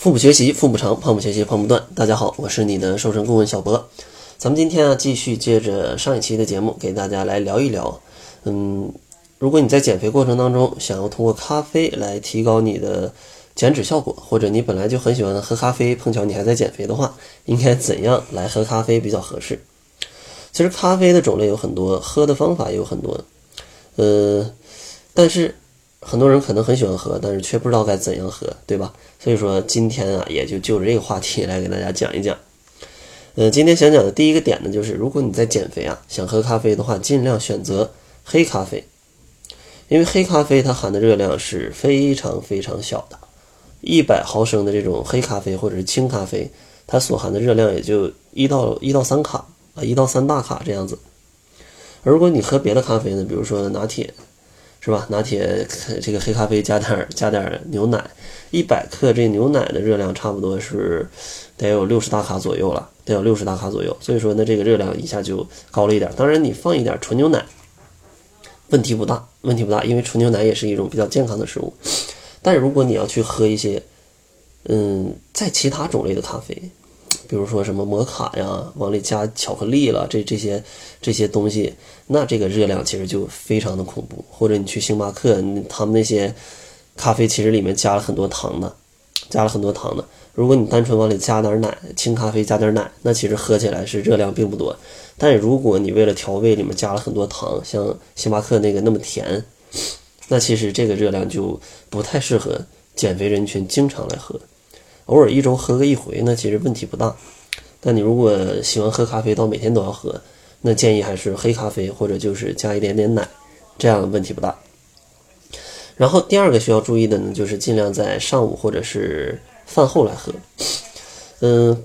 腹部学习，腹部长；胖不学习，胖不断。大家好，我是你的瘦身顾问小博。咱们今天啊，继续接着上一期的节目，给大家来聊一聊。嗯，如果你在减肥过程当中想要通过咖啡来提高你的减脂效果，或者你本来就很喜欢喝咖啡，碰巧你还在减肥的话，应该怎样来喝咖啡比较合适？其实咖啡的种类有很多，喝的方法也有很多。呃，但是。很多人可能很喜欢喝，但是却不知道该怎样喝，对吧？所以说今天啊，也就就着这个话题来给大家讲一讲。呃，今天想讲的第一个点呢，就是如果你在减肥啊，想喝咖啡的话，尽量选择黑咖啡，因为黑咖啡它含的热量是非常非常小的，一百毫升的这种黑咖啡或者是轻咖啡，它所含的热量也就一到一到三卡啊，一到三大卡这样子。而如果你喝别的咖啡呢，比如说拿铁。是吧？拿铁这个黑咖啡加点加点牛奶，一百克这牛奶的热量差不多是得有六十大卡左右了，得有六十大卡左右。所以说呢，这个热量一下就高了一点。当然，你放一点纯牛奶，问题不大，问题不大，因为纯牛奶也是一种比较健康的食物。但是如果你要去喝一些，嗯，在其他种类的咖啡。比如说什么摩卡呀，往里加巧克力了，这这些这些东西，那这个热量其实就非常的恐怖。或者你去星巴克，他们那些咖啡其实里面加了很多糖的，加了很多糖的。如果你单纯往里加点奶，轻咖啡加点奶，那其实喝起来是热量并不多。但如果你为了调味里面加了很多糖，像星巴克那个那么甜，那其实这个热量就不太适合减肥人群经常来喝。偶尔一周喝个一回，那其实问题不大。但你如果喜欢喝咖啡到每天都要喝，那建议还是黑咖啡或者就是加一点点奶，这样问题不大。然后第二个需要注意的呢，就是尽量在上午或者是饭后来喝。嗯，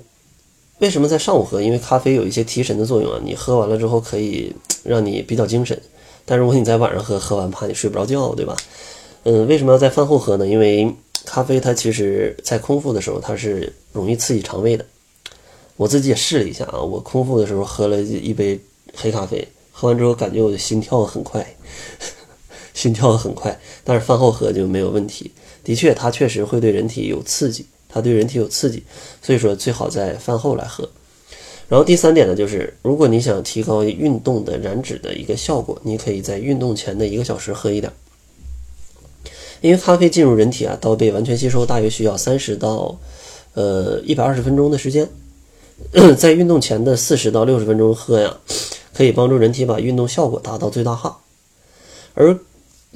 为什么在上午喝？因为咖啡有一些提神的作用啊，你喝完了之后可以让你比较精神。但如果你在晚上喝，喝完怕你睡不着觉，对吧？嗯，为什么要在饭后喝呢？因为咖啡它其实，在空腹的时候，它是容易刺激肠胃的。我自己也试了一下啊，我空腹的时候喝了一杯黑咖啡，喝完之后感觉我的心跳很快，心跳很快。但是饭后喝就没有问题。的确，它确实会对人体有刺激，它对人体有刺激，所以说最好在饭后来喝。然后第三点呢，就是如果你想提高运动的燃脂的一个效果，你可以在运动前的一个小时喝一点。因为咖啡进入人体啊，到被完全吸收大约需要三十到，呃一百二十分钟的时间，在运动前的四十到六十分钟喝呀，可以帮助人体把运动效果达到最大化。而，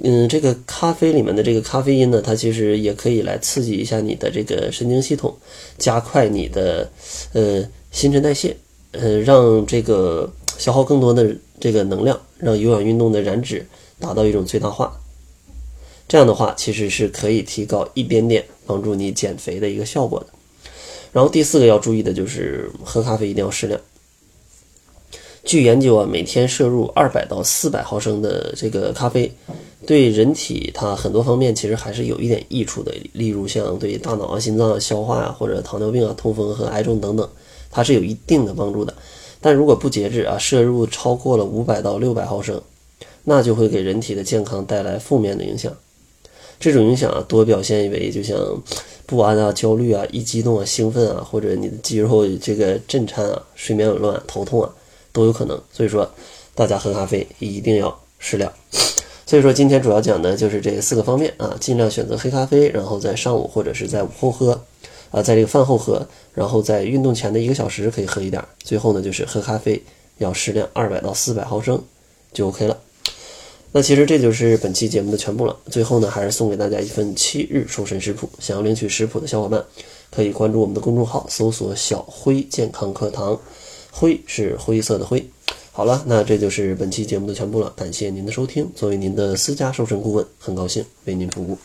嗯，这个咖啡里面的这个咖啡因呢，它其实也可以来刺激一下你的这个神经系统，加快你的呃新陈代谢，呃，让这个消耗更多的这个能量，让有氧运动的燃脂达到一种最大化。这样的话，其实是可以提高一点点帮助你减肥的一个效果的。然后第四个要注意的就是喝咖啡一定要适量。据研究啊，每天摄入二百到四百毫升的这个咖啡，对人体它很多方面其实还是有一点益处的。例如像对大脑啊、心脏啊、消化啊，或者糖尿病啊、痛风和癌症等等，它是有一定的帮助的。但如果不节制啊，摄入超过了五百到六百毫升，那就会给人体的健康带来负面的影响。这种影响啊，多表现为就像不安啊、焦虑啊、一激动啊、兴奋啊，或者你的肌肉这个震颤啊、睡眠紊乱、头痛啊，都有可能。所以说，大家喝咖啡一定要适量。所以说，今天主要讲的就是这四个方面啊，尽量选择黑咖啡，然后在上午或者是在午后喝，啊，在这个饭后喝，然后在运动前的一个小时可以喝一点。最后呢，就是喝咖啡要适量，二百到四百毫升就 OK 了。那其实这就是本期节目的全部了。最后呢，还是送给大家一份七日瘦身食谱。想要领取食谱的小伙伴，可以关注我们的公众号，搜索“小辉健康课堂”，灰是灰色的灰。好了，那这就是本期节目的全部了。感谢您的收听。作为您的私家瘦身顾问，很高兴为您服务。